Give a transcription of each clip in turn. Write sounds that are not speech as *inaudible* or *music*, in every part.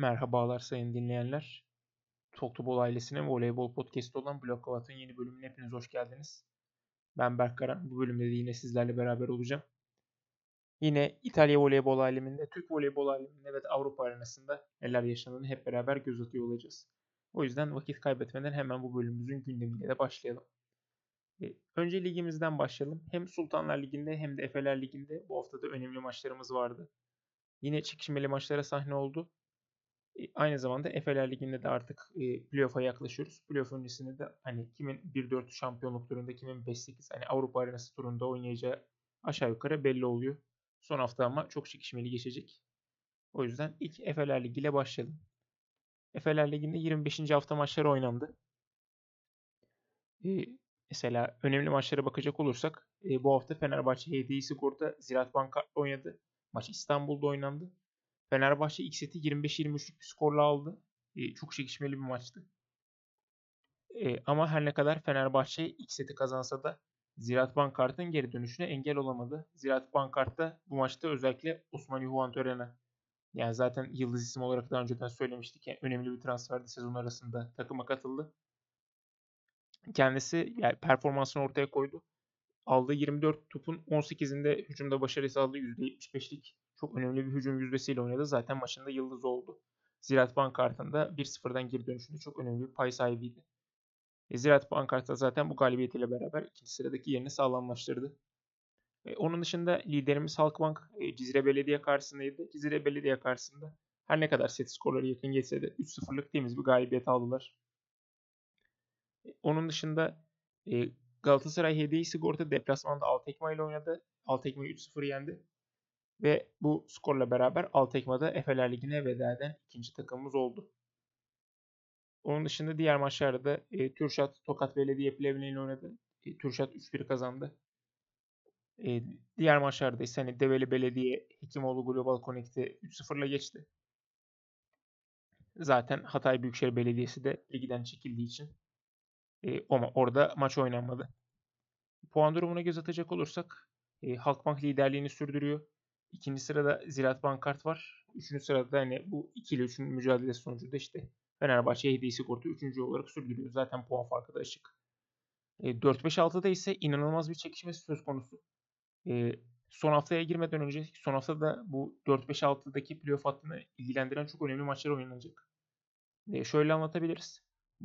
Merhabalar sayın dinleyenler. Talktubol ailesinin voleybol podcastı olan Blok Kavat'ın yeni bölümüne hepiniz hoş geldiniz. Ben Berk Karan. Bu bölümde de yine sizlerle beraber olacağım. Yine İtalya voleybol aleminde, Türk voleybol aleminde ve Avrupa arenasında neler yaşandığını hep beraber göz atıyor olacağız. O yüzden vakit kaybetmeden hemen bu bölümümüzün gündemiyle de başlayalım. E, önce ligimizden başlayalım. Hem Sultanlar Ligi'nde hem de Efeler Ligi'nde bu hafta da önemli maçlarımız vardı. Yine çekişmeli maçlara sahne oldu. E, aynı zamanda Efeler Ligi'nde de artık e, playoff'a yaklaşıyoruz. Playoff öncesinde de hani kimin 1-4 şampiyonluk turunda kimin 5-8 hani Avrupa Arenası turunda oynayacağı aşağı yukarı belli oluyor. Son hafta ama çok çekişmeli geçecek. O yüzden ilk Efeler Ligi ile başlayalım. Efeler Ligi'nde 25. hafta maçları oynandı. Ee, mesela önemli maçlara bakacak olursak e, bu hafta Fenerbahçe HDI Sigorta Ziraat Banka oynadı. Maç İstanbul'da oynandı. Fenerbahçe ilk seti 25-23'lük bir skorla aldı. E, çok çekişmeli bir maçtı. E, ama her ne kadar Fenerbahçe ilk seti kazansa da Ziraat Bankart'ın geri dönüşüne engel olamadı. Ziraat Bankart'ta bu maçta özellikle Osman Juan Tören'e yani zaten yıldız isim olarak daha önceden söylemiştik. Yani önemli bir transferdi sezon arasında takıma katıldı. Kendisi yani performansını ortaya koydu. Aldığı 24 topun 18'inde hücumda başarı sağladı. %75'lik çok önemli bir hücum yüzdesiyle oynadı. Zaten maçında yıldız oldu. Ziraat Bankart'ında 1-0'dan geri dönüşünde çok önemli bir pay sahibiydi. E, Ziraat Bankart'ta zaten bu galibiyetiyle beraber ikinci sıradaki yerini sağlamlaştırdı. E, onun dışında liderimiz Halkbank e, Cizre Belediye karşısındaydı. Cizre Belediye karşısında her ne kadar set skorları yakın geçse de 3-0'lık temiz bir galibiyet aldılar. E, onun dışında e, Galatasaray Hediye Sigorta deplasmanda Altekma ile oynadı. Altekma'yı 3-0 yendi. Ve bu skorla beraber Altekma'da Efeler Ligi'ne veda eden ikinci takımımız oldu. Onun dışında diğer maçlarda da e, Türşat Tokat Belediye Plevne ile oynadı. E, Türşat 3-1 kazandı. E, diğer maçlarda ise hani Develi Belediye Hekimoğlu Global Connect'i 3-0 ile geçti. Zaten Hatay Büyükşehir Belediyesi de ligden çekildiği için e, ama orada maç oynanmadı. Puan durumuna göz atacak olursak e, Halkbank liderliğini sürdürüyor. İkinci sırada Ziraat Bankart var. Üçüncü sırada hani bu ikili üçün mücadelesi sonucunda işte Fenerbahçe Hediye Sigorta üçüncü olarak sürdürüyor. Zaten puan farkı da açık. E, 4-5-6'da ise inanılmaz bir çekişme söz konusu. E, son haftaya girmeden önce son haftada bu 4-5-6'daki playoff hattını ilgilendiren çok önemli maçlar oynanacak. E, şöyle anlatabiliriz.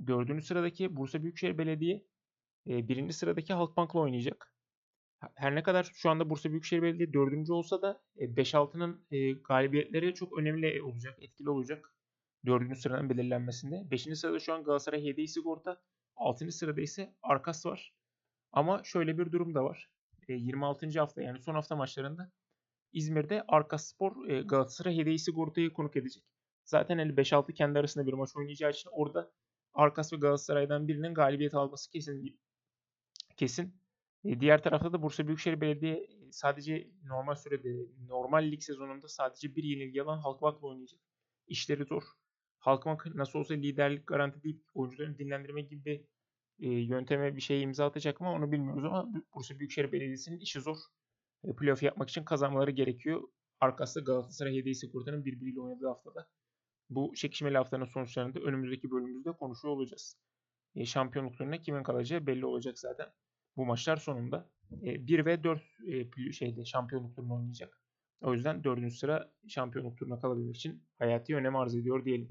Dördüncü sıradaki Bursa Büyükşehir Belediye e, birinci sıradaki Halkbank'la oynayacak. Her ne kadar şu anda Bursa Büyükşehir Belediye dördüncü olsa da 5-6'nın e, galibiyetleri çok önemli olacak, etkili olacak. Dördüncü sıranın belirlenmesinde. Beşinci sırada şu an Galatasaray Hediye Sigorta. Altıncı sırada ise Arkas var. Ama şöyle bir durum da var. 26. hafta yani son hafta maçlarında İzmir'de Arkas Spor Galatasaray Hediye Sigorta'yı konuk edecek. Zaten 5-6 kendi arasında bir maç oynayacağı için orada Arkas ve Galatasaray'dan birinin galibiyet alması kesin. Kesin. Diğer tarafta da Bursa Büyükşehir Belediye sadece normal sürede, normal lig sezonunda sadece bir yenilgi alan Halkbank'la oynayacak. İşleri zor. Halkbank nasıl olsa liderlik garanti deyip oyuncularını dinlendirme gibi e, yönteme bir şey imza atacak mı onu bilmiyoruz ama Bursa Büyükşehir Belediyesi'nin işi zor. E, playoff yapmak için kazanmaları gerekiyor. Arkası Galatasaray Hediye Sigorta'nın birbiriyle oynadığı haftada. Bu çekişmeli haftanın sonuçlarını da önümüzdeki bölümümüzde konuşuyor olacağız. E, şampiyonluk turuna kimin kalacağı belli olacak zaten. Bu maçlar sonunda. E, 1 ve 4 e, şeyde şampiyonluk turunu oynayacak. O yüzden 4. sıra şampiyonluk turuna kalabilmek için hayati önem arz ediyor diyelim.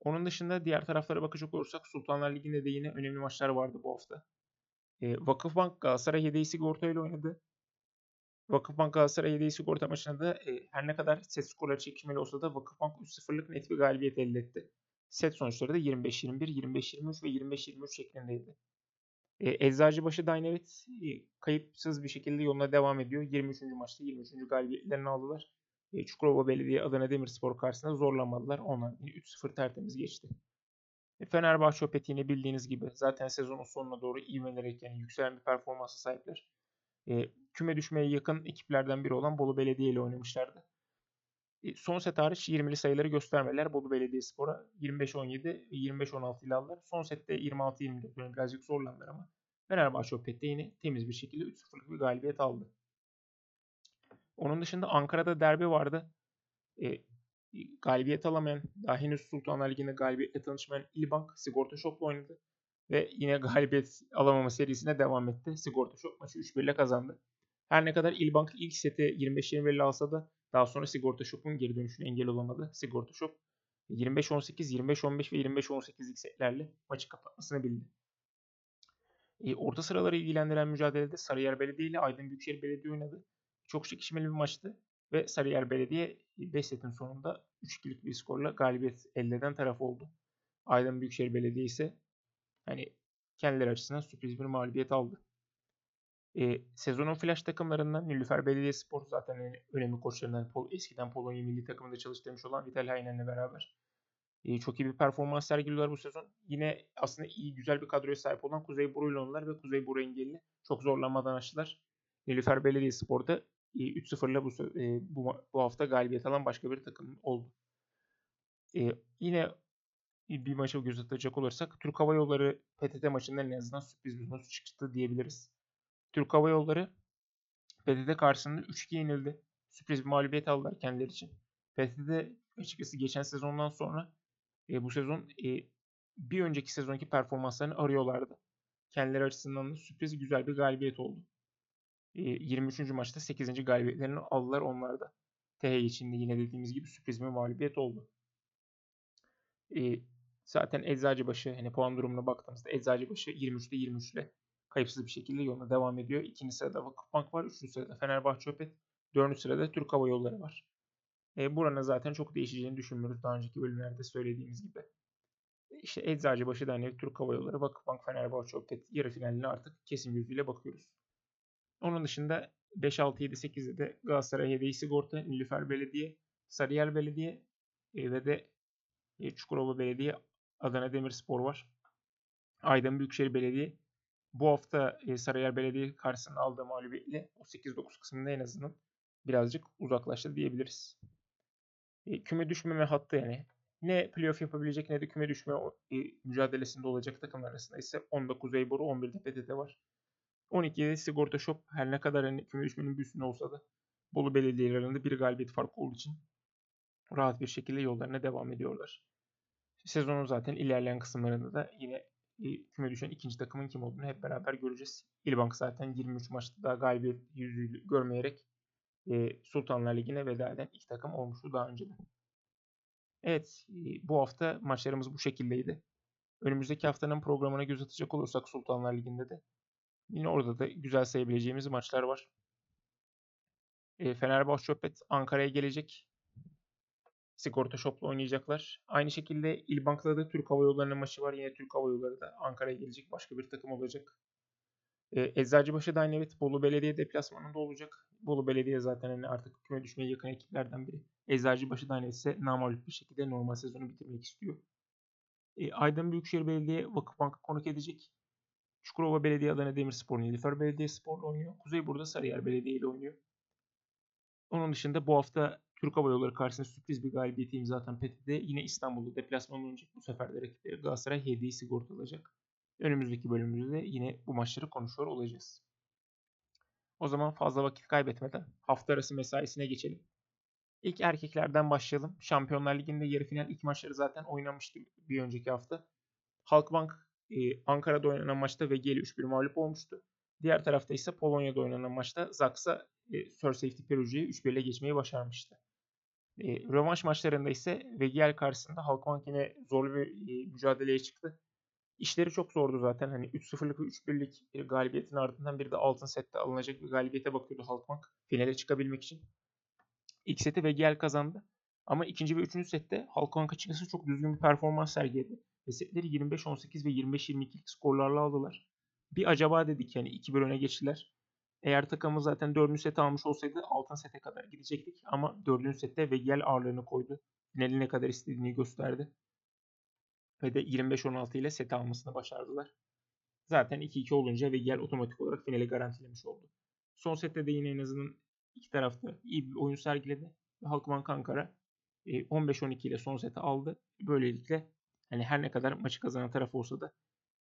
Onun dışında diğer taraflara bakacak olursak Sultanlar Ligi'nde de yine önemli maçlar vardı bu hafta. E, Vakıfbank Galatasaray Hediye Sigorta ile oynadı. Vakıfbank Galatasaray Hediye Sigorta maçında da e, her ne kadar set skorları çekişmeli olsa da Vakıfbank 3-0'lık net bir galibiyet elde etti. Set sonuçları da 25-21, 25-23 ve 25-23 şeklindeydi. E, Eczacıbaşı Dynamit e, kayıpsız bir şekilde yoluna devam ediyor. 23. maçta 23. galibiyetlerini aldılar. E, Çukurova Belediye Adana Demirspor karşısında zorlanmadılar. Onlar 3-0 tertemiz geçti. E, Fenerbahçe Opet yine bildiğiniz gibi zaten sezonun sonuna doğru ivmelerek yani yükselen bir performansa sahipler. E, küme düşmeye yakın ekiplerden biri olan Bolu Belediye ile oynamışlardı. E, son set hariç 20'li sayıları göstermeler Bolu Belediyespor'a 25-17 ve 25-16 ile aldılar. Son sette 26-24 birazcık zorlandılar ama Fenerbahçe Opet'te yine temiz bir şekilde 3-0'lık bir galibiyet aldı. Onun dışında Ankara'da derbi vardı. E, galibiyet alamayan, daha henüz Sultanlar Ligi'nde galibiyetle tanışmayan İlbank Sigorta Shop'la oynadı. Ve yine *laughs* galibiyet alamama serisine devam etti. Sigorta Shop maçı 3-1 ile kazandı. Her ne kadar İlbank ilk seti 25-21 ile alsa da daha sonra Sigorta Shop'un geri dönüşüne engel olamadı. Sigorta Shop 25-18, 25-15 ve 25-18'lik setlerle maçı kapatmasını bildi. E, orta sıraları ilgilendiren mücadelede Sarıyer Belediye ile Aydın Büyükşehir Belediye oynadı. Çok çekişmeli bir maçtı ve Sarıyer Belediye 5 setin sonunda 3-2'lik bir skorla galibiyet elde eden taraf oldu. Aydın Büyükşehir Belediye ise hani kendileri açısından sürpriz bir mağlubiyet aldı. E, sezonun flash takımlarından Nilüfer Belediyespor zaten yani önemli koçlarından Pol, eskiden Polonya milli takımında çalıştırmış olan Vital Haynen'le beraber e, çok iyi bir performans sergiliyorlar bu sezon. Yine aslında iyi güzel bir kadroya sahip olan Kuzey Buruylular ve Kuzey Buru engelli çok zorlanmadan açtılar. Nilüfer Belediyespor'da e, 3-0'la bu, e, bu, bu hafta galibiyet alan başka bir takım oldu. E, yine bir maça göz atacak olursak Türk Hava Yolları PTT maçından en azından sürpriz bir sonuç çıktı diyebiliriz. Türk Hava Yolları PTT karşısında 3-2 yenildi. Sürpriz bir mağlubiyet aldılar kendileri için. PTT açıkçası geçen sezondan sonra e, bu sezon e, bir önceki sezonki performanslarını arıyorlardı. Kendileri açısından da sürpriz güzel bir galibiyet oldu. E, 23. maçta 8. galibiyetlerini aldılar onlar da. TH için de yine dediğimiz gibi sürpriz bir mağlubiyet oldu. E, zaten Eczacıbaşı hani puan durumuna baktığımızda Eczacıbaşı 23'te 23 ile kayıpsız bir şekilde yoluna devam ediyor. İkinci sırada Vakıfbank var. Üçüncü sırada Fenerbahçe Opet. Dördüncü sırada Türk Hava Yolları var. E, buranın zaten çok değişeceğini düşünmüyoruz. Daha önceki bölümlerde söylediğimiz gibi. İşte Eczacıbaşı Derneği, Türk Hava Yolları, Vakıfbank, Fenerbahçe Opet yarı finaline artık kesin gözüyle bakıyoruz. Onun dışında 5, 6, 7, 8'de de Galatasaray Hediye Sigorta, Nilüfer Belediye, Sarıyer Belediye e, ve de e, Çukurova Belediye, Adana Demirspor var. Aydın Büyükşehir Belediye bu hafta e, Sarıyer Belediye karşısında aldığı mağlubiyetle o 8-9 kısmında en azından birazcık uzaklaştı diyebiliriz. E, küme düşmeme hattı yani ne playoff yapabilecek ne de küme düşme e, mücadelesinde olacak takımlar arasında ise 10'da Kuzeyboru 11'de PTT var. 12'de Sigorta Shop her ne kadar hani küme düşmenin bir üstünde olsa da Bolu belediyelerinde bir galibiyet farkı olduğu için rahat bir şekilde yollarına devam ediyorlar. Sezonun zaten ilerleyen kısımlarında da yine küme düşen ikinci takımın kim olduğunu hep beraber göreceğiz. İlbank zaten 23 maçta daha galibiyet yüzüğü görmeyerek e, Sultanlar Ligi'ne veda eden iki takım olmuştu daha önceden. Evet bu hafta maçlarımız bu şekildeydi. Önümüzdeki haftanın programına göz atacak olursak Sultanlar Ligi'nde de yine orada da güzel sayabileceğimiz maçlar var. E, Fenerbahçe Çöpet Ankara'ya gelecek. Sigorta Shop'la oynayacaklar. Aynı şekilde İlbank'ta da Türk Hava Yolları'nın maçı var. Yine Türk Hava Yolları da Ankara'ya gelecek başka bir takım olacak. E, Eczacıbaşı evet Bolu Belediye deplasmanında olacak. Bolu Belediye zaten hani artık küme düşmeye yakın ekiplerden biri. Eczacıbaşı aynı ise namalip bir şekilde normal sezonu bitirmek istiyor. E, Aydın Büyükşehir Belediye Vakıfbank'ı konuk edecek. Çukurova Belediye Adana Demirspor, Nilüfer Belediye Spor'la oynuyor. Kuzey burada Sarıyer Belediye ile oynuyor. Onun dışında bu hafta Türk Hava Yolları karşısında sürpriz bir galibiyeti imza atan PTT yine İstanbul'da deplasman olacak. Bu sefer de rakipleri Galatasaray hediyeyi sigortalayacak. Önümüzdeki bölümümüzde yine bu maçları konuşuyor olacağız. O zaman fazla vakit kaybetmeden hafta arası mesaisine geçelim. İlk erkeklerden başlayalım. Şampiyonlar Ligi'nde yarı final ilk maçları zaten oynamıştı bir önceki hafta. Halkbank e, Ankara'da oynanan maçta VG'li 3-1 mağlup olmuştu. Diğer tarafta ise Polonya'da oynanan maçta Zaksa e, Sir Safety Perugia'yı 3-1 ile geçmeyi başarmıştı. E, rövanş maçlarında ise VGL karşısında Halkbank yine zorlu bir e, mücadeleye çıktı. İşleri çok zordu zaten. Hani 3-0'lık ve 3-1'lik bir galibiyetin ardından bir de altın sette alınacak bir galibiyete bakıyordu Halkbank finale çıkabilmek için. İlk seti VGL kazandı. Ama ikinci ve üçüncü sette Halkbank açıkçası çok düzgün bir performans sergiledi. Ve setleri 25-18 ve 25-22'lik skorlarla aldılar. Bir acaba dedik yani 2-1 öne geçtiler. Eğer takımı zaten 4. set almış olsaydı altın sete kadar gidecektik. Ama 4. sette VGL ağırlığını koydu. Finali ne kadar istediğini gösterdi. Ve de 25-16 ile set almasını başardılar. Zaten 2-2 olunca VGL otomatik olarak finali garantilemiş oldu. Son sette de yine en azından iki tarafta iyi bir oyun sergiledi. Ve Halkbank Ankara 15-12 e, ile son seti aldı. Böylelikle hani her ne kadar maçı kazanan taraf olsa da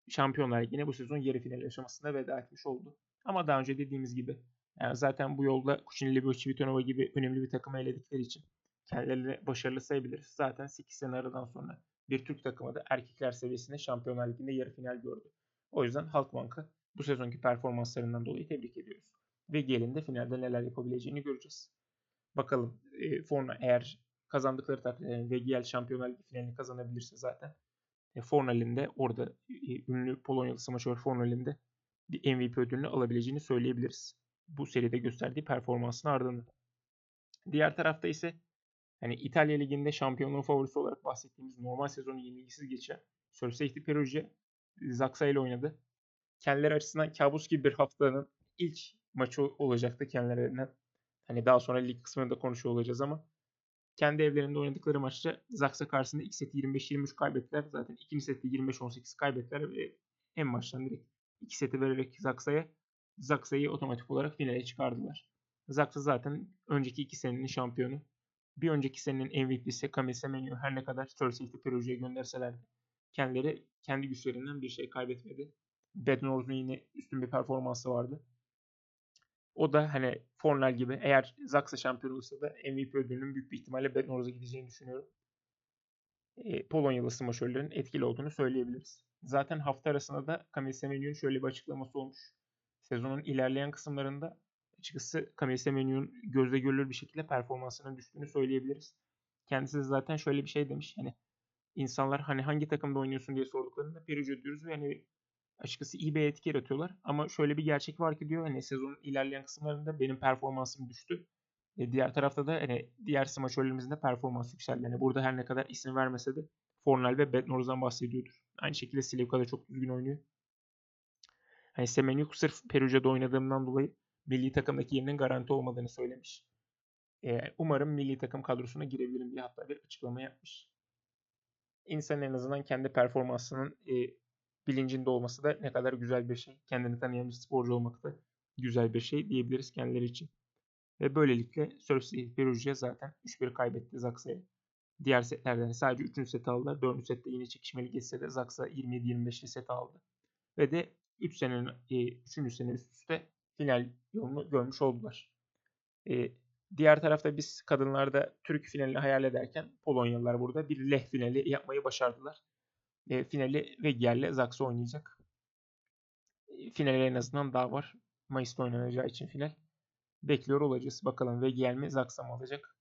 Şampiyonlar Ligi'ne bu sezon yarı final aşamasında veda etmiş oldu. Ama daha önce dediğimiz gibi yani zaten bu yolda Kuchinli ve Civitanova gibi önemli bir takımı eledikleri için kendilerini başarılı sayabiliriz. Zaten 8 sene aradan sonra bir Türk takımı da erkekler seviyesinde Şampiyonlar Ligi'nde yarı final gördü. O yüzden Halkbank'ı bu sezonki performanslarından dolayı tebrik ediyoruz. Ve gelin de finalde neler yapabileceğini göreceğiz. Bakalım e, Forna eğer kazandıkları takdirde yani VGL Şampiyonlar Ligi finalini kazanabilirse zaten e, Fornal'inde orada e, ünlü Polonyalı smaçör Fornal'inde MVP ödülünü alabileceğini söyleyebiliriz. Bu seride gösterdiği performansın ardından. Diğer tarafta ise hani İtalya Ligi'nde şampiyonluğun favorisi olarak bahsettiğimiz normal sezonu yenilgisiz geçen Sörseikti Perugia Zaksa ile oynadı. Kendileri açısından kabus gibi bir haftanın ilk maçı olacaktı kendilerinden. Hani daha sonra lig kısmında konuşuyor olacağız ama kendi evlerinde oynadıkları maçta Zaksa karşısında ilk seti 25-23 kaybettiler. Zaten ikinci seti 25-18 kaybettiler ve en baştan direkt iki seti vererek Zaksa'ya Zaksa'yı otomatik olarak finale çıkardılar. Zaksa zaten önceki iki senenin şampiyonu. Bir önceki senenin MVP'si Camille Semenyo her ne kadar Thursday'de Perugia'ya gönderseler de kendileri kendi güçlerinden bir şey kaybetmedi. Bednorz'un yine üstün bir performansı vardı. O da hani Fornal gibi eğer Zaksa şampiyon olursa da MVP ödülünün büyük bir ihtimalle Bednorz'a gideceğini düşünüyorum. E, Polonyalı smaşörlerin etkili olduğunu söyleyebiliriz. Zaten hafta arasında da Camille Semenyo'nun şöyle bir açıklaması olmuş. Sezonun ilerleyen kısımlarında açıkçası Camille Semenyo'nun gözle görülür bir şekilde performansının düştüğünü söyleyebiliriz. Kendisi zaten şöyle bir şey demiş. Hani insanlar hani hangi takımda oynuyorsun diye sorduklarında Perugia diyoruz ve hani açıkçası iyi bir etki yaratıyorlar. Ama şöyle bir gerçek var ki diyor hani sezonun ilerleyen kısımlarında benim performansım düştü. E, diğer tarafta da hani diğer smaçörlerimizin de performans yükseldi. Yani burada her ne kadar isim vermese de Fornal ve Bednorz'dan bahsediyordur. Aynı şekilde Slivka da çok düzgün oynuyor. Hani Semenyuk sırf Perugia'da oynadığımdan dolayı milli takımdaki yerinin garanti olmadığını söylemiş. E, umarım milli takım kadrosuna girebilirim diye hatta bir açıklama yapmış. İnsan en azından kendi performansının e, bilincinde olması da ne kadar güzel bir şey. Kendini tanıyan bir sporcu olmak da güzel bir şey diyebiliriz kendileri için. Ve böylelikle Surf Perugia zaten 3-1 kaybetti Zaksa'ya. Diğer setlerden sadece 3. set aldılar. 4. sette yine çekişmeli geçse de Zaksa 27-25'li set aldı. Ve de 3 senenin 3. E, sene üst üste final yolunu görmüş oldular. E, diğer tarafta biz kadınlarda Türk finalini hayal ederken Polonyalılar burada bir leh finali yapmayı başardılar. E, finali Vegier'le Zaksa oynayacak. E, finale en azından daha var. Mayıs'ta oynanacağı için final. Bekliyor olacağız. Bakalım Vegiel mi Zaksa mı alacak?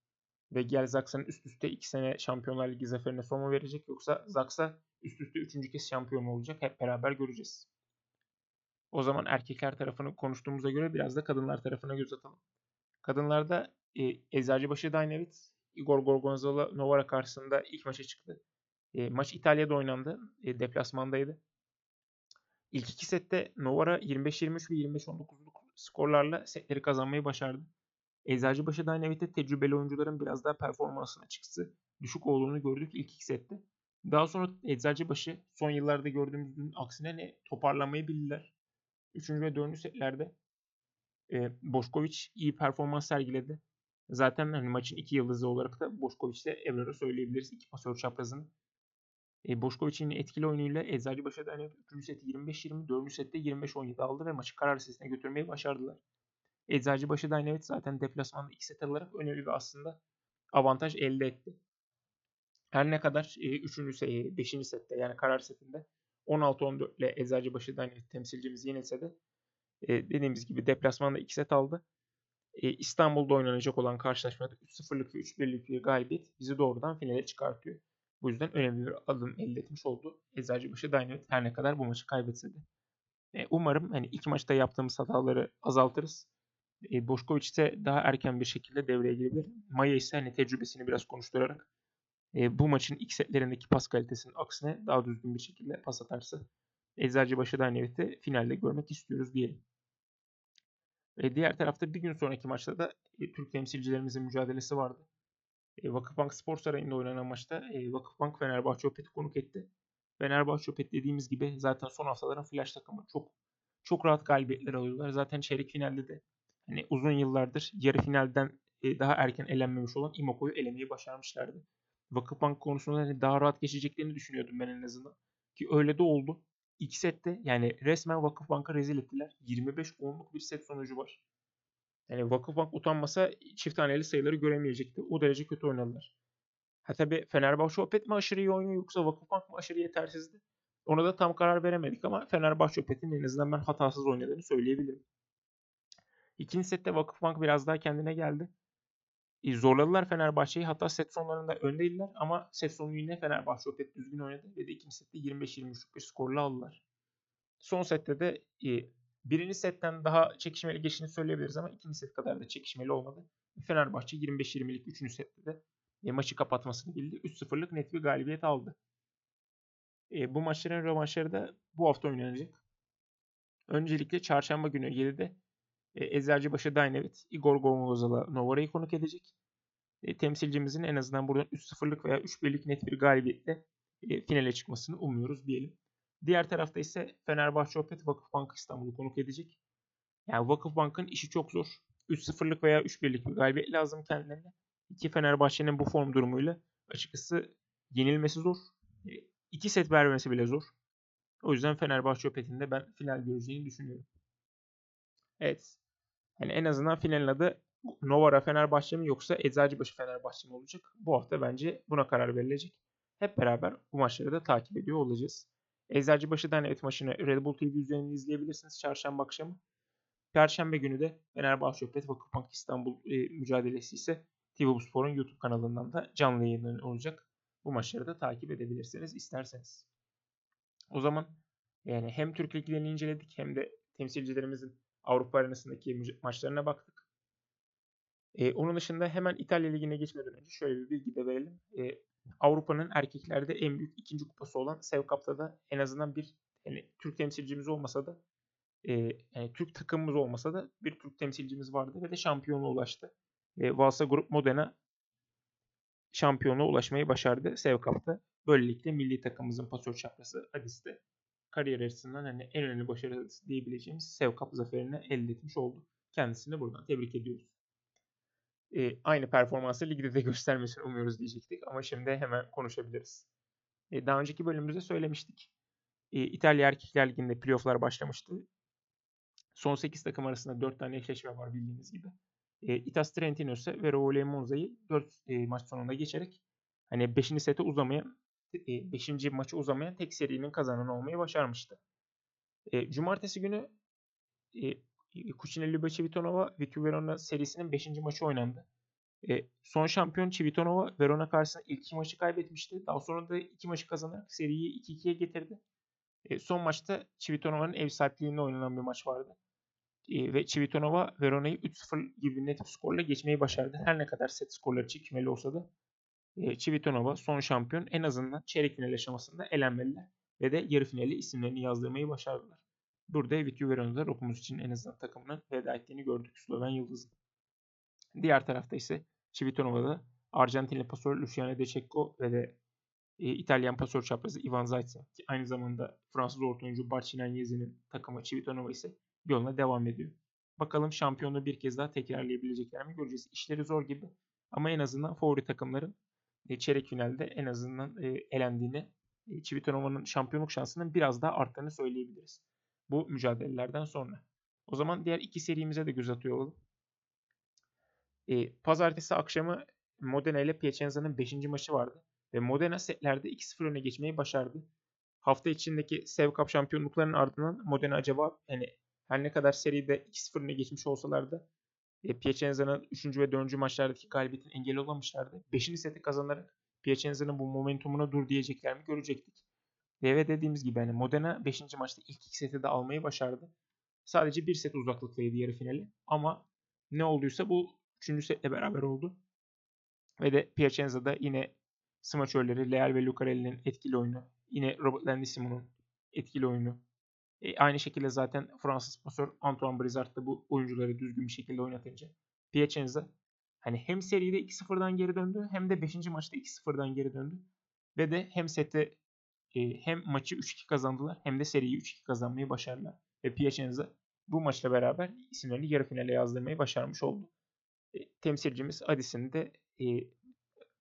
Vegiel Zaksa'nın üst üste 2 sene Şampiyonlar Ligi zaferine son mu verecek? Yoksa Zaksa üst üste 3. kez şampiyon olacak? Hep beraber göreceğiz. O zaman erkekler tarafını konuştuğumuza göre biraz da kadınlar tarafına göz atalım. Kadınlarda e, Eczacıbaşı Dynavit Igor Gorgonzola Novara karşısında ilk maça çıktı. E, maç İtalya'da oynandı. E, deplasmandaydı. İlk iki sette Novara 25-23 ve 25-19'luk skorlarla setleri kazanmayı başardı. Eczacıbaşı Dynamite'de tecrübeli oyuncuların biraz daha performansına açıkçası düşük olduğunu gördük ilk iki sette. Daha sonra Eczacıbaşı son yıllarda gördüğümüzün aksine ne toparlamayı bildiler. Üçüncü ve dördüncü setlerde e, Boşkovic iyi performans sergiledi. Zaten hani maçın iki yıldızı olarak da Boşkovic ile Evrar'ı söyleyebiliriz. iki pasör çaprazını. E, Boşkovic'in etkili oyunuyla Eczacıbaşı'da hani 3. seti 25-20, 4. sette 25-17 aldı ve maçı karar sesine götürmeyi başardılar. Eczacıbaşı Dynamit zaten deplasmanda 2 set alarak önemli bir aslında avantaj elde etti. Her ne kadar e, 3. seti, 5. sette yani karar setinde 16-14 ile Eczacıbaşı Dynamit temsilcimiz yenilse de e, dediğimiz gibi deplasmanda 2 set aldı. E, İstanbul'da oynanacak olan karşılaşmada 3-0'lık ve 3-1'lik bir galibiyet bizi doğrudan finale çıkartıyor. Bu yüzden önemli bir adım elde etmiş oldu. Eczacıbaşı Dynamit her ne kadar bu maçı kaybetse de. E, umarım hani iki maçta yaptığımız hataları azaltırız. E, Boşkoviç ise daha erken bir şekilde devreye girebilir. Maya ise hani tecrübesini biraz konuşturarak e, bu maçın ilk setlerindeki pas kalitesinin aksine daha düzgün bir şekilde pas atarsa Eczacıbaşı Dynamit'i finalde görmek istiyoruz diyelim. E, diğer tarafta bir gün sonraki maçta da e, Türk temsilcilerimizin mücadelesi vardı. E, Vakıfbank Spor Sarayı'nda oynanan maçta e, Vakıfbank Fenerbahçe Opet'i konuk etti. Fenerbahçe Opet dediğimiz gibi zaten son haftaların flash takımı. Çok çok rahat galibiyetler alıyorlar. Zaten çeyrek finalde de hani uzun yıllardır yarı finalden e, daha erken elenmemiş olan Imoko'yu elemeyi başarmışlardı. Vakıfbank konusunda hani daha rahat geçeceklerini düşünüyordum ben en azından. Ki öyle de oldu. İki sette yani resmen Vakıfbank'a rezil ettiler. 25-10'luk bir set sonucu var. Yani Vakıfbank utanmasa çift taneli sayıları göremeyecekti. O derece kötü oynadılar. Ha tabii Fenerbahçe Opet mi aşırı iyi oynuyor yoksa Vakıfbank mı aşırı yetersizdi? Ona da tam karar veremedik ama Fenerbahçe Opet'in en azından ben hatasız oynadığını söyleyebilirim. İkinci sette Vakıfbank biraz daha kendine geldi. Zorladılar Fenerbahçe'yi. Hatta set sonlarında öndeydiler ama set sonu yine Fenerbahçe Opet düzgün oynadı ve de ikinci sette 25-23'lük bir skorla aldılar. Son sette de birinci setten daha çekişmeli geçtiğini söyleyebiliriz ama ikinci set kadar da çekişmeli olmadı. Fenerbahçe 25-20'lik üçüncü sette de e, maçı kapatmasını bildi. 3-0'lık net bir galibiyet aldı. E, bu maçların rövanşları da bu hafta oynanacak. Öncelikle çarşamba günü 7'de e, Eczacıbaşı Dynavit Igor Gomozala Novara'yı konuk edecek. E, temsilcimizin en azından buradan 3-0'lık veya 3-1'lik net bir galibiyetle e, finale çıkmasını umuyoruz diyelim. Diğer tarafta ise Fenerbahçe Opet Vakıfbank İstanbul'u konuk edecek. Yani Vakıfbank'ın işi çok zor. 3-0'lık veya 3-1'lik bir galibiyet lazım kendilerine. İki Fenerbahçe'nin bu form durumuyla açıkçası yenilmesi zor. E, iki set vermesi bile zor. O yüzden Fenerbahçe Opet'in de ben final göreceğini düşünüyorum. Evet. Yani en azından finalin adı Novara Fenerbahçe mi yoksa Eczacıbaşı Fenerbahçe mi olacak? Bu hafta bence buna karar verilecek. Hep beraber bu maçları da takip ediyor olacağız. Eczacıbaşı'dan evet maçını Red Bull TV üzerinden izleyebilirsiniz çarşamba akşamı. Perşembe günü de Fenerbahçe Opet Vakıfbank İstanbul e, mücadelesi ise TV Spor'un YouTube kanalından da canlı yayınlanıyor olacak. Bu maçları da takip edebilirsiniz isterseniz. O zaman yani hem Türk liglerini inceledik hem de temsilcilerimizin Avrupa arenasındaki maçlarına baktık. Ee, onun dışında hemen İtalya Ligi'ne geçmeden önce şöyle bir bilgi de verelim. Ee, Avrupa'nın erkeklerde en büyük ikinci kupası olan Sev Cup'ta da en azından bir yani Türk temsilcimiz olmasa da e, yani Türk takımımız olmasa da bir Türk temsilcimiz vardı ve de şampiyonluğa ulaştı. E, Valsa Grup Modena şampiyonluğa ulaşmayı başardı Sev Cup'ta. Böylelikle milli takımımızın pasör çaprası Adis'te kariyer açısından hani en önemli başarısı diyebileceğimiz Sev Cup zaferini elde etmiş oldu. Kendisini buradan tebrik ediyoruz. E, aynı performansı ligde de *laughs* göstermesini umuyoruz diyecektik ama şimdi hemen konuşabiliriz. E, daha önceki bölümümüzde söylemiştik. E, İtalya Erkekler Ligi'nde playofflar başlamıştı. Son 8 takım arasında 4 tane eşleşme var bildiğiniz gibi. E, Itas Trentino ise Verole Monza'yı 4 e, maç sonunda geçerek hani 5. sete uzamayan 5. E, maçı uzamayan tek serinin kazananı olmayı başarmıştı. Cumartesi günü e, Cucinelli Civitanova Vittu Verona serisinin 5. maçı oynandı. Son şampiyon Civitanova Verona karşısında ilk iki maçı kaybetmişti. Daha sonra da iki maçı kazanarak seriyi 2-2'ye getirdi. Son maçta Civitanova'nın ev sahipliğinde oynanan bir maç vardı. Ve Civitanova Verona'yı 3-0 gibi net bir skorla geçmeyi başardı. Her ne kadar set skorları çekmeli olsa da e, Civitanova son şampiyon en azından çeyrek final aşamasında elenmeliler ve de yarı finali isimlerini yazdırmayı başardılar. Burada Vityu Verona'da Rokumuz için en azından takımının veda ettiğini gördük Sloven Yıldız'ın. Diğer tarafta ise Civitanova'da Arjantinli pasör Luciano De Cecco ve de e, İtalyan pasör çaprazı Ivan Zaitsev ki aynı zamanda Fransız orta oyuncu Barçinan Yezi'nin takımı Civitanova ise yoluna devam ediyor. Bakalım şampiyonluğu bir kez daha tekrarlayabilecekler mi göreceğiz. İşleri zor gibi ama en azından favori takımların e, çeyrek finalde en azından e, elendiğini, e, Çivitanova'nın şampiyonluk şansının biraz daha arttığını söyleyebiliriz. Bu mücadelelerden sonra. O zaman diğer iki serimize de göz atıyor olalım. E, pazartesi akşamı Modena ile Piacenza'nın 5. maçı vardı. Ve Modena setlerde 2-0 öne geçmeyi başardı. Hafta içindeki Sev Cup şampiyonluklarının ardından Modena acaba yani her ne kadar seride 2-0 öne geçmiş olsalar da Piacenza'nın 3. ve 4. maçlardaki galibiyetin engeli olamamışlardı. 5. seti kazanarak Piacenza'nın bu momentumuna dur diyecekler mi görecektik. Ve dediğimiz gibi hani Modena 5. maçta ilk iki seti de almayı başardı. Sadece bir set uzaklıktaydı yarı finali. Ama ne olduysa bu 3. setle beraber oldu. Ve de Piacenza'da yine smaçörleri Leal ve Lucarelli'nin etkili oyunu. Yine Robert Landissimo'nun etkili oyunu. E, aynı şekilde zaten Fransız pasör Antoine Brizard da bu oyuncuları düzgün bir şekilde oynatınca Piacenza hani hem seride 2-0'dan geri döndü hem de 5. maçta 2-0'dan geri döndü. Ve de hem sette e, hem maçı 3-2 kazandılar hem de seriyi 3-2 kazanmayı başardılar. Ve Piacenza bu maçla beraber isimlerini yarı finale yazdırmayı başarmış oldu. E, temsilcimiz Adis'in de e,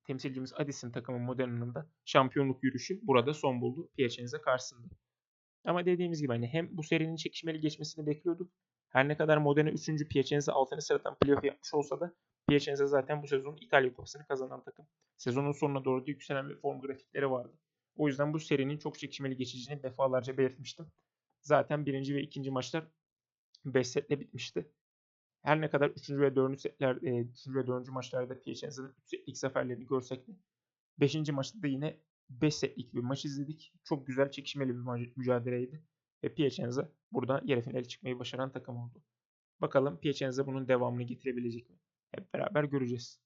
temsilcimiz Adis'in takımı Moderna'nın da şampiyonluk yürüyüşü burada son buldu Piacenza karşısında. Ama dediğimiz gibi hani hem bu serinin çekişmeli geçmesini bekliyorduk Her ne kadar Modena 3. Piacenza 6. sıradan playoff yapmış olsa da Piacenza zaten bu sezon İtalya Kupası'nı kazanan takım. Sezonun sonuna doğru da yükselen bir form grafikleri vardı. O yüzden bu serinin çok çekişmeli geçeceğini defalarca belirtmiştim. Zaten birinci ve ikinci maçlar 5 setle bitmişti. Her ne kadar 3. ve 4. setler, 3. ve 4. maçlarda Piacenza'nın 3 setlik zaferlerini görsek de 5. maçta da yine 5 setlik bir maç izledik. Çok güzel çekişmeli bir mücadeleydi. Ve Piacenza burada yarı finale çıkmayı başaran takım oldu. Bakalım Piacenza bunun devamını getirebilecek mi? Hep beraber göreceğiz.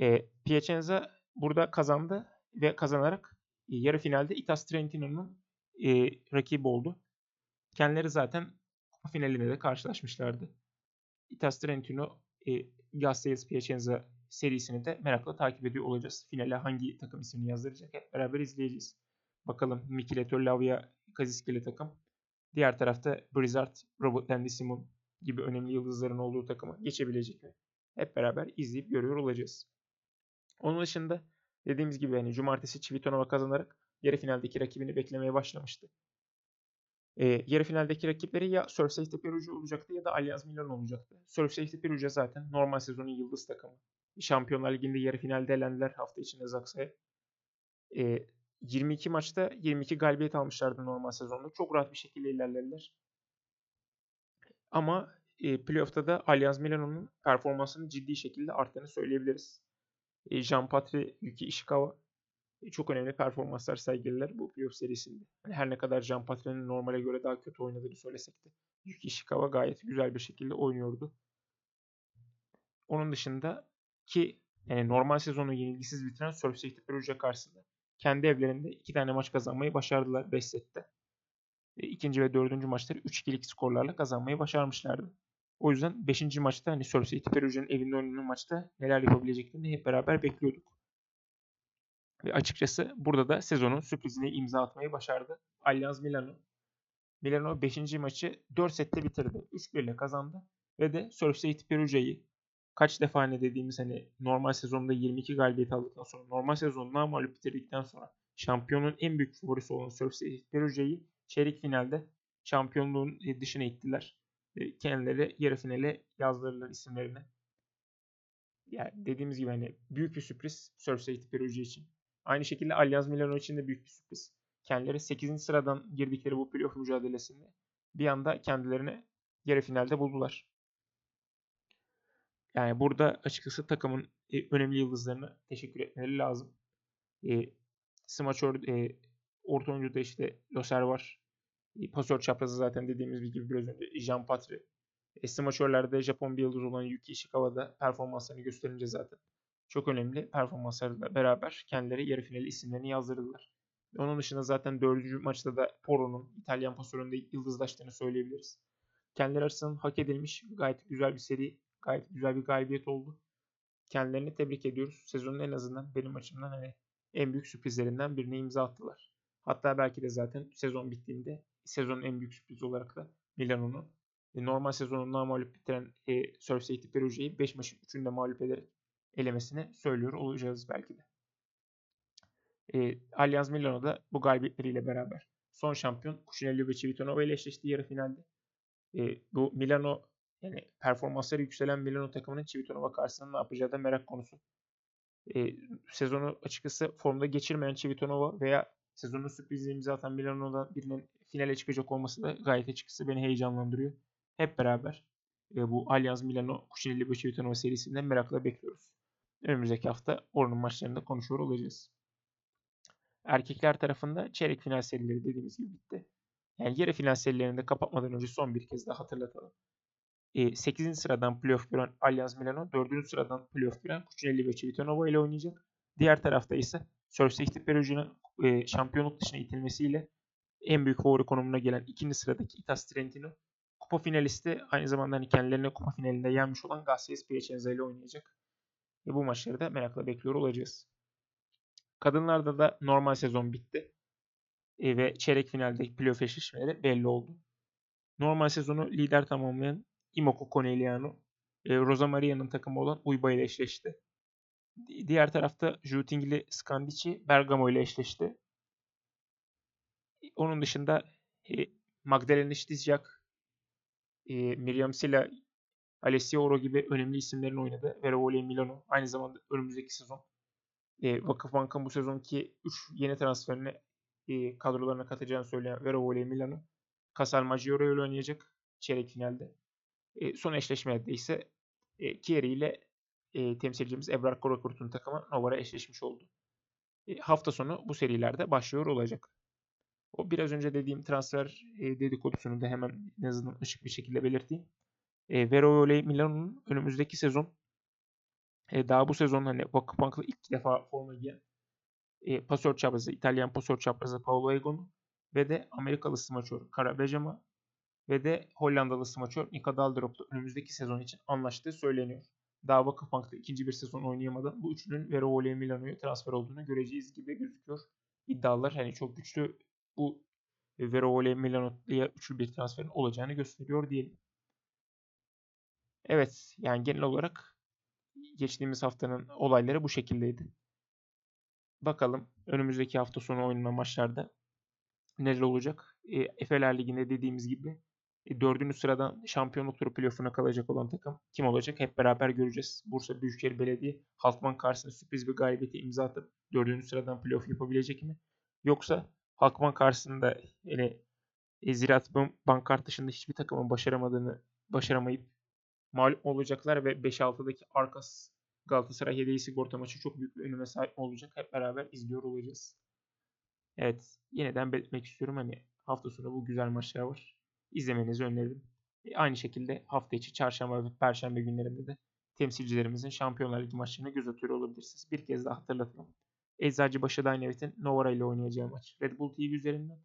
E, Piacenza burada kazandı ve kazanarak e, yarı finalde Itas Trentino'nun e, rakibi oldu. Kendileri zaten kupa finalinde de karşılaşmışlardı. Itas Trentino e, Gasteas Piacenza serisini de merakla takip ediyor olacağız. Finale hangi takım ismini yazdıracak hep beraber izleyeceğiz. Bakalım Michele Lavia Kaziskeli takım. Diğer tarafta Blizzard, Robert Landy Simon gibi önemli yıldızların olduğu takımı geçebilecek mi? Hep beraber izleyip görüyor olacağız. Onun dışında dediğimiz gibi yani cumartesi Civitanova kazanarak yarı finaldeki rakibini beklemeye başlamıştı. Ee, yarı finaldeki rakipleri ya Surf Safety olacaktı ya da Allianz Milano olacaktı. Surf Safety zaten normal sezonun yıldız takımı. Şampiyonlar Ligi'nde yarı finalde elendiler hafta içinde Zaksa'ya. Ee, 22 maçta 22 galibiyet almışlardı normal sezonda. Çok rahat bir şekilde ilerlediler. Ama e, playoff'ta da Allianz Milano'nun performansının ciddi şekilde arttığını söyleyebiliriz. E, Jean Patri, Yuki Ishikawa e, çok önemli performanslar sergilediler bu playoff serisinde. Yani her ne kadar Jean Patri'nin normale göre daha kötü oynadığını söylesek de Yuki Ishikawa gayet güzel bir şekilde oynuyordu. Onun dışında ki yani normal sezonu yenilgisiz bitiren Surf Perugia karşısında kendi evlerinde iki tane maç kazanmayı başardılar 5 sette. E, ikinci ve dördüncü maçları 3-2'lik skorlarla kazanmayı başarmışlardı. O yüzden 5. maçta hani Surf City evinde oynanan maçta neler yapabileceklerini hep beraber bekliyorduk. Ve açıkçası burada da sezonun sürprizine imza atmayı başardı. Allianz Milano. Milano 5. maçı 4 sette bitirdi. 3-1 ile kazandı. Ve de Surf City kaç defa ne dediğimiz hani normal sezonda 22 galibiyet aldıktan sonra normal sezonu mağlup bitirdikten sonra şampiyonun en büyük favorisi olan Surf City Perugia'yı çeyrek finalde şampiyonluğun dışına ittiler. E, kendileri yarı finale yazdırırlar isimlerini. Yani dediğimiz gibi hani büyük bir sürpriz Surf City Perugia için. Aynı şekilde Allianz Milano için de büyük bir sürpriz. Kendileri 8. sıradan girdikleri bu playoff mücadelesinde bir anda kendilerini yarı finalde buldular. Yani burada açıkçası takımın e, önemli yıldızlarına teşekkür etmeleri lazım. E, smaçör e, orta oyuncuda işte Loser var. E, pasör çaprazı zaten dediğimiz gibi biraz önce Jean Patri. E, smaçörlerde Japon bir yıldız olan Yuki Ishikawa'da performanslarını gösterince zaten çok önemli performanslarla beraber kendileri yarı finali isimlerini yazdırdılar. Onun dışında zaten dördüncü maçta da Poro'nun İtalyan pasöründe yıldızlaştığını söyleyebiliriz. Kendileri açısından hak edilmiş gayet güzel bir seri Gayet güzel bir galibiyet oldu. Kendilerini tebrik ediyoruz. Sezonun en azından benim açımdan hani en büyük sürprizlerinden birine imza attılar. Hatta belki de zaten sezon bittiğinde sezonun en büyük sürprizi olarak da Milano'nu e, normal sezonundan mağlup bitiren e, Surf City Perugia'yı 5 maçın 3'ünde mağlup ederek elemesini söylüyor olacağız belki de. E, Allianz Milano'da bu galibiyetleriyle beraber son şampiyon Cucinelli ve Civitanova ile eşleşti yarı finalde. E, bu Milano yani performansları yükselen Milano takımının Civitanova karşısında ne yapacağı da merak konusu. E, sezonu açıkçası formda geçirmeyen Civitanova veya sezonu sürpriz imza atan Milano'dan birinin finale çıkacak olması da gayet açıkçası beni heyecanlandırıyor. Hep beraber e, bu Allianz Milano Cucinelli ve Civitanova serisinden merakla bekliyoruz. Önümüzdeki hafta oranın maçlarında konuşuyor olacağız. Erkekler tarafında çeyrek final serileri dediğimiz gibi bitti. Yani yarı final serilerinde kapatmadan önce son bir kez daha hatırlatalım. 8. sıradan playoff gören Allianz Milano 4. sıradan playoff gören Cucinelli ve Civitanova ile oynayacak. Diğer tarafta ise Surf Safety Perugia'nın şampiyonluk dışına itilmesiyle en büyük favori konumuna gelen ikinci sıradaki Itas Trentino kupa finalisti aynı zamanda hani kendilerine kupa finalinde yenmiş olan Gassies Piacenza ile oynayacak. E, bu maçları da merakla bekliyor olacağız. Kadınlarda da normal sezon bitti. E, ve çeyrek finaldeki playoff eşleşmeleri belli oldu. Normal sezonu lider tamamlayan Imoko Conegliano e, Rosa Maria'nın takımı olan Uyba ile eşleşti. Diğer tarafta Jutingli Scandici Bergamo ile eşleşti. Onun dışında e, Magdalena Stizjak e, Miriam Sila, Alessia Oro gibi önemli isimlerin oynadı. Veroli Milano aynı zamanda önümüzdeki sezon e, Vakıfbank'ın bu sezonki 3 yeni transferini e, kadrolarına katacağını söyleyen Veroli Milano Casal Maggiore ile oynayacak çeyrek finalde. E, son eşleşmede ise e, Kieri ile e, temsilcimiz Ebrar Korakurt'un takımı Novara eşleşmiş oldu. E, hafta sonu bu serilerde başlıyor olacak. O biraz önce dediğim transfer e, dedikodusunu da hemen en azından ışık bir şekilde belirteyim. E, Verole Milano'nun önümüzdeki sezon e, daha bu sezon hani Vakıfbank'la ilk defa forma giyen e, pasör çaprazı, İtalyan pasör çaprazı Paolo Egon ve de Amerikalı smaçör Kara Bejama ve de Hollandalı smaçör Nika Daldrop'ta önümüzdeki sezon için anlaştığı söyleniyor. Daha Vakıfbank'ta ikinci bir sezon oynayamadan bu üçünün Verole Milano'ya transfer olduğunu göreceğiz gibi gözüküyor. İddialar hani çok güçlü bu Verole Milano'ya üçlü bir transferin olacağını gösteriyor diyelim. Evet yani genel olarak geçtiğimiz haftanın olayları bu şekildeydi. Bakalım önümüzdeki hafta sonu oynanan maçlarda neler olacak. E, Efeler Ligi'nde dediğimiz gibi e, dördüncü sıradan şampiyonluk turu playoff'una kalacak olan takım kim olacak hep beraber göreceğiz. Bursa Büyükşehir Belediye Halkman karşısında sürpriz bir galibiyeti imza atıp dördüncü sıradan playoff yapabilecek mi? Yoksa Halkman karşısında yani e, Ziraat Bankart dışında hiçbir takımın başaramadığını başaramayıp mağlup olacaklar ve 5-6'daki Arkas Galatasaray hediye sigorta maçı çok büyük bir önüme sahip olacak. Hep beraber izliyor olacağız. Evet. Yeniden belirtmek istiyorum. Hani hafta sonu bu güzel maçlar var. İzlemenizi öneririm. E, aynı şekilde hafta içi çarşamba ve perşembe günlerinde de temsilcilerimizin Şampiyonlar Ligi maçlarına göz atıyor olabilirsiniz. Bir kez daha hatırlatalım. Eczacıbaşı Dynamit'in Novara ile oynayacağı maç Red Bull TV üzerinden.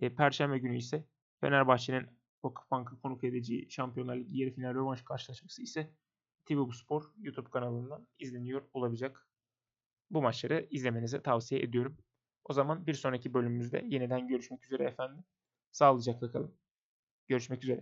E, perşembe günü ise Fenerbahçe'nin Vakıfbank'ı konuk edeceği Şampiyonlar Ligi yarı final rövanş karşılaşması ise TV Spor YouTube kanalından izleniyor olacak. Bu maçları izlemenizi tavsiye ediyorum. O zaman bir sonraki bölümümüzde yeniden görüşmek üzere efendim. Sağlıcakla kalın. Görüşmek üzere.